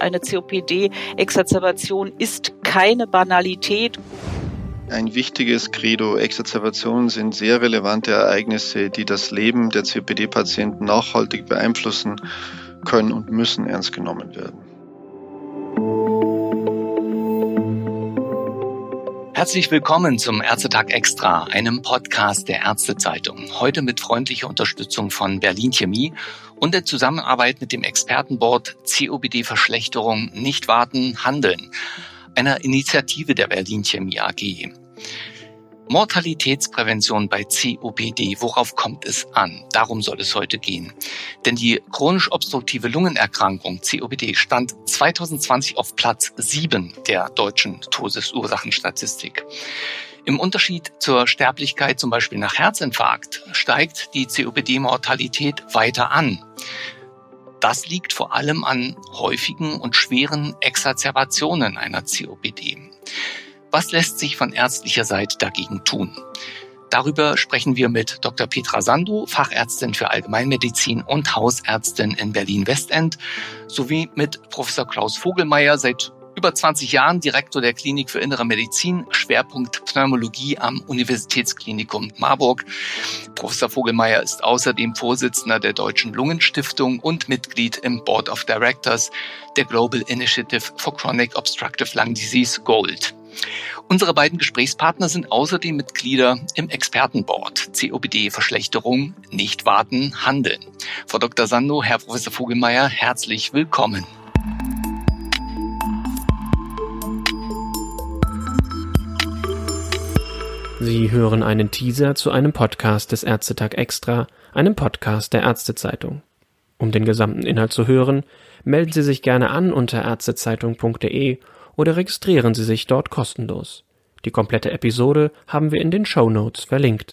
Eine COPD-Exazerbation ist keine Banalität. Ein wichtiges Credo. Exazerbationen sind sehr relevante Ereignisse, die das Leben der COPD-Patienten nachhaltig beeinflussen können und müssen ernst genommen werden. Herzlich willkommen zum Ärztetag Extra, einem Podcast der Ärztezeitung. Heute mit freundlicher Unterstützung von Berlin Chemie und der Zusammenarbeit mit dem Expertenboard COPD-Verschlechterung nicht warten, handeln, einer Initiative der Berlin Chemie AG. Mortalitätsprävention bei COPD, worauf kommt es an? Darum soll es heute gehen. Denn die chronisch obstruktive Lungenerkrankung COPD stand 2020 auf Platz 7 der deutschen Todesursachenstatistik. Im Unterschied zur Sterblichkeit zum Beispiel nach Herzinfarkt steigt die COPD-Mortalität weiter an. Das liegt vor allem an häufigen und schweren Exacerbationen einer COPD. Was lässt sich von ärztlicher Seite dagegen tun? Darüber sprechen wir mit Dr. Petra Sandu, Fachärztin für Allgemeinmedizin und Hausärztin in Berlin-Westend, sowie mit Professor Klaus Vogelmeier, seit über 20 Jahren Direktor der Klinik für Innere Medizin, Schwerpunkt Pneumologie am Universitätsklinikum Marburg. Professor Vogelmeier ist außerdem Vorsitzender der Deutschen Lungenstiftung und Mitglied im Board of Directors der Global Initiative for Chronic Obstructive Lung Disease Gold. Unsere beiden Gesprächspartner sind außerdem Mitglieder im Expertenboard COPD-Verschlechterung, nicht warten, handeln. Frau Dr. Sando, Herr Professor Vogelmeier, herzlich willkommen. Sie hören einen Teaser zu einem Podcast des Ärztetag Extra, einem Podcast der Ärztezeitung. Um den gesamten Inhalt zu hören, melden Sie sich gerne an unter ärztezeitung.de oder registrieren Sie sich dort kostenlos. Die komplette Episode haben wir in den Show Notes verlinkt.